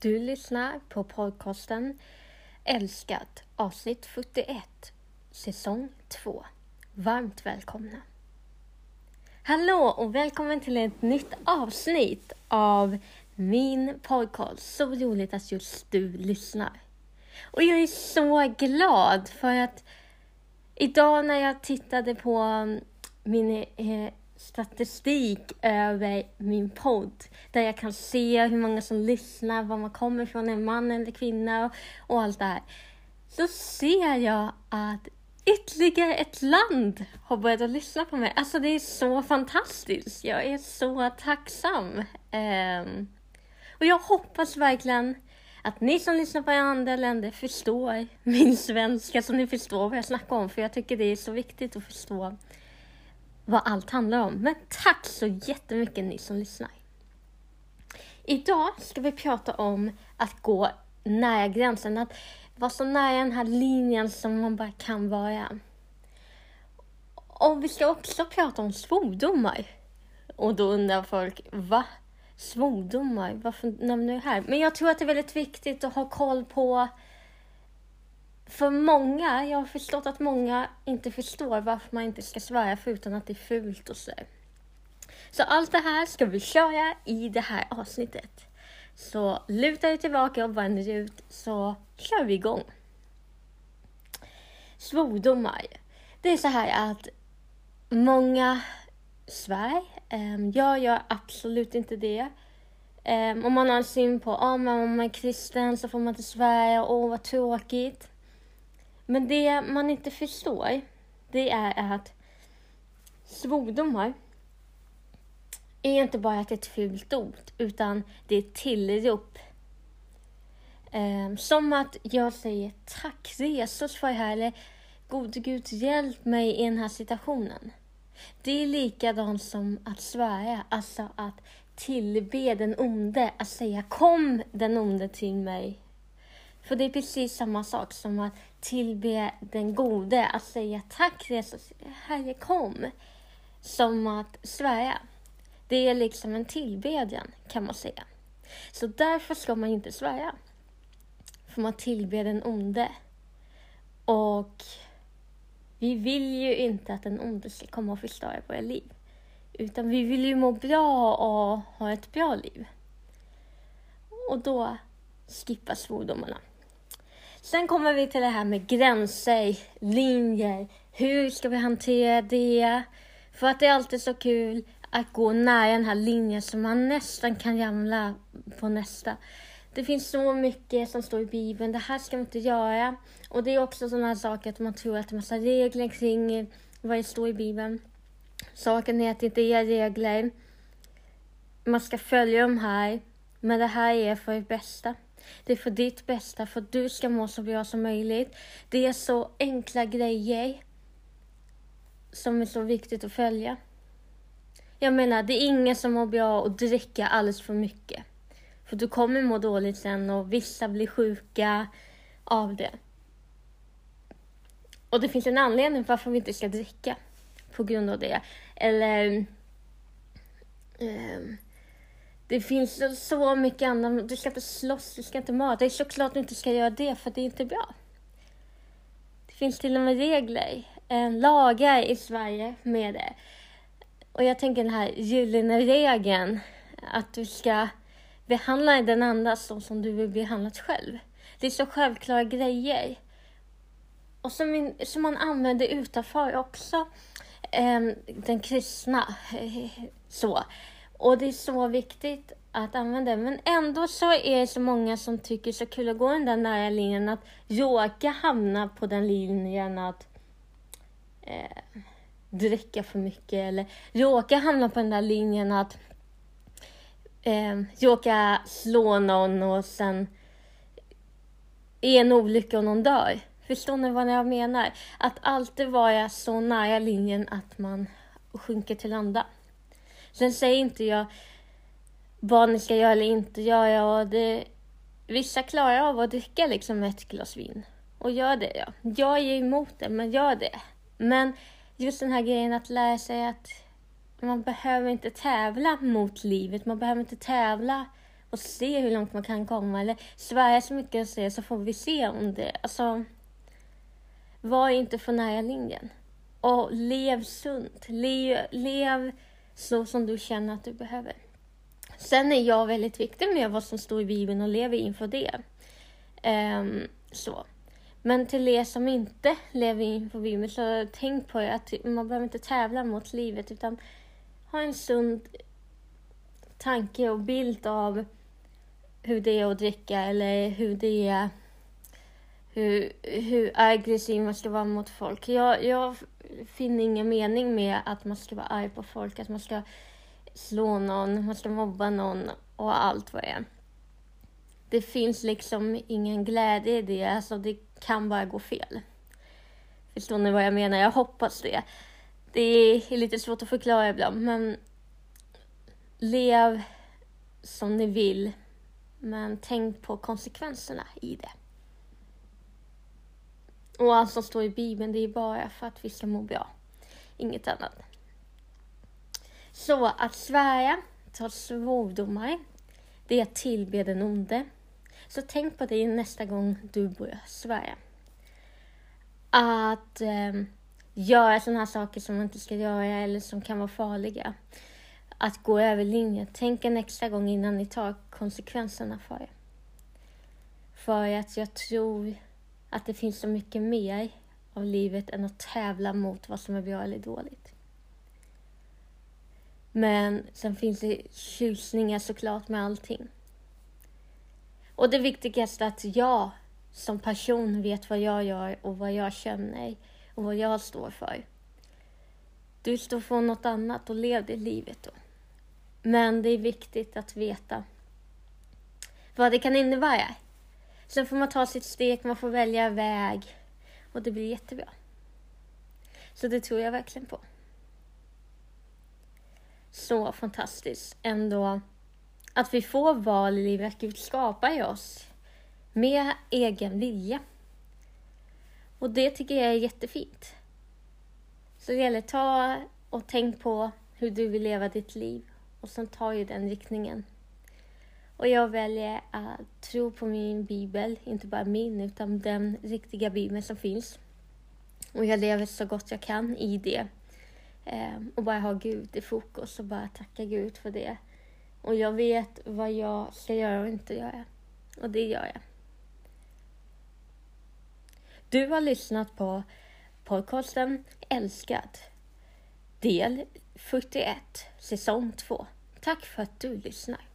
Du lyssnar på podcasten Älskat avsnitt 41 säsong 2. Varmt välkomna! Hallå och välkommen till ett nytt avsnitt av min podcast. Så roligt att just du lyssnar. Och jag är så glad för att idag när jag tittade på min eh, statistik över min podd där jag kan se hur många som lyssnar, var man kommer ifrån, är man eller kvinna och, och allt det här. Så ser jag att ytterligare ett land har börjat att lyssna på mig. Alltså det är så fantastiskt. Jag är så tacksam. Um, och jag hoppas verkligen att ni som lyssnar på andra länder förstår min svenska, så ni förstår vad jag snackar om. För jag tycker det är så viktigt att förstå vad allt handlar om. Men tack så jättemycket ni som lyssnar. Idag ska vi prata om att gå nära gränsen, att vara så nära den här linjen som man bara kan vara. Och vi ska också prata om svordomar. Och då undrar folk, va? Svordomar? Varför nämner du det här? Men jag tror att det är väldigt viktigt att ha koll på för många, jag har förstått att många inte förstår varför man inte ska svära förutom att det är fult och så. Så allt det här ska vi köra i det här avsnittet. Så luta dig tillbaka och vänd ut så kör vi igång. Svordomar. Det är så här att många svär. Ehm, jag gör absolut inte det. Ehm, om man har en syn på att ah, om man är kristen så får man inte svära, åh vad tråkigt. Men det man inte förstår, det är att svordomar är inte bara ett fult ord, utan det är ett tillrop. Um, som att jag säger tack Jesus för det här, eller gode Gud hjälp mig i den här situationen. Det är likadant som att svära, alltså att tillbe den onde, att säga kom den onde till mig. För det är precis samma sak som att tillbe den gode, att säga tack Jesus, Herre kom. Som att svära. Det är liksom en tillbedjan kan man säga. Så därför ska man inte svära. För man tillber den onde. Och vi vill ju inte att den onde ska komma och förstöra våra liv. Utan vi vill ju må bra och ha ett bra liv. Och då skippa svordomarna. Sen kommer vi till det här med gränser, linjer. Hur ska vi hantera det? För att det är alltid så kul att gå nära den här linjen så man nästan kan ramla på nästa. Det finns så mycket som står i Bibeln, det här ska man inte göra. Och det är också sådana saker att man tror att det är massa regler kring vad det står i Bibeln. Saken är att det inte är regler. Man ska följa de här, men det här är för det bästa. Det är för ditt bästa, för att du ska må så bra som möjligt. Det är så enkla grejer som är så viktigt att följa. Jag menar, det är ingen som mår bra att dricka alldeles för mycket. För du kommer må dåligt sen och vissa blir sjuka av det. Och det finns en anledning varför vi inte ska dricka på grund av det. Eller um, det finns så mycket annat. Du ska inte slåss, du ska inte mörda. Det är såklart du inte ska göra det, för det är inte bra. Det finns till och med regler, eh, lagar i Sverige med det. Och jag tänker den här gyllene regeln, att du ska behandla den andra så som du vill behandlas själv. Det är så självklara grejer. Och som, som man använder utanför också, eh, den kristna. Eh, så. Och det är så viktigt att använda. Men ändå så är det så många som tycker så kul att gå den där nära linjen att råka hamna på den linjen att eh, dricka för mycket eller råka hamna på den där linjen att eh, råka slå någon och sen är en olycka och någon dör. Förstår ni vad jag menar? Att alltid vara så nära linjen att man sjunker till landa. Sen säger inte jag vad ni ska göra eller inte göra. Ja, det, vissa klarar av att dricka liksom ett glas vin. Och gör det, ja. Jag är emot det, men gör det. Men just den här grejen att lära sig att man behöver inte tävla mot livet. Man behöver inte tävla och se hur långt man kan komma. Eller svära så mycket och se så får vi se om det... Alltså, var inte för nära linjen. Och lev sunt. Lev, lev så som du känner att du behöver. Sen är jag väldigt viktig med vad som står i Bibeln och lever inför det. Um, så. Men till er som inte lever inför Bibeln, så tänk på att man behöver inte tävla mot livet utan ha en sund tanke och bild av hur det är att dricka eller hur det är hur, hur aggressiv man ska vara mot folk. Jag, jag finner ingen mening med att man ska vara arg på folk, att man ska slå någon, man ska mobba någon och allt vad det är. Det finns liksom ingen glädje i det, alltså det kan bara gå fel. Förstår ni vad jag menar? Jag hoppas det. Det är lite svårt att förklara ibland, men lev som ni vill, men tänk på konsekvenserna i det. Och allt som står i Bibeln, det är bara för att vi ska må bra. Inget annat. Så att svära, ta svordomar, det är att tillbe den onde. Så tänk på det nästa gång du börjar svära. Att eh, göra sådana här saker som man inte ska göra eller som kan vara farliga. Att gå över linjen. Tänk en extra gång innan ni tar konsekvenserna för det. För att jag tror att det finns så mycket mer av livet än att tävla mot vad som är bra eller dåligt. Men sen finns det tjusningar såklart med allting. Och det viktigaste är att jag som person vet vad jag gör och vad jag känner och vad jag står för. Du står för något annat och lev det livet då. Men det är viktigt att veta vad det kan innebära. Sen får man ta sitt steg, man får välja väg och det blir jättebra. Så det tror jag verkligen på. Så fantastiskt ändå att vi får val i livet. Gud skapar ju oss med egen vilja. Och det tycker jag är jättefint. Så det gäller att ta och tänk på hur du vill leva ditt liv och sen ta i den riktningen. Och jag väljer att tro på min bibel, inte bara min utan den riktiga bibeln som finns. Och jag lever så gott jag kan i det. Ehm, och bara ha Gud i fokus och bara tacka Gud för det. Och jag vet vad jag ska göra och inte göra. Och det gör jag. Du har lyssnat på podcasten Älskad. Del 41, säsong 2. Tack för att du lyssnar.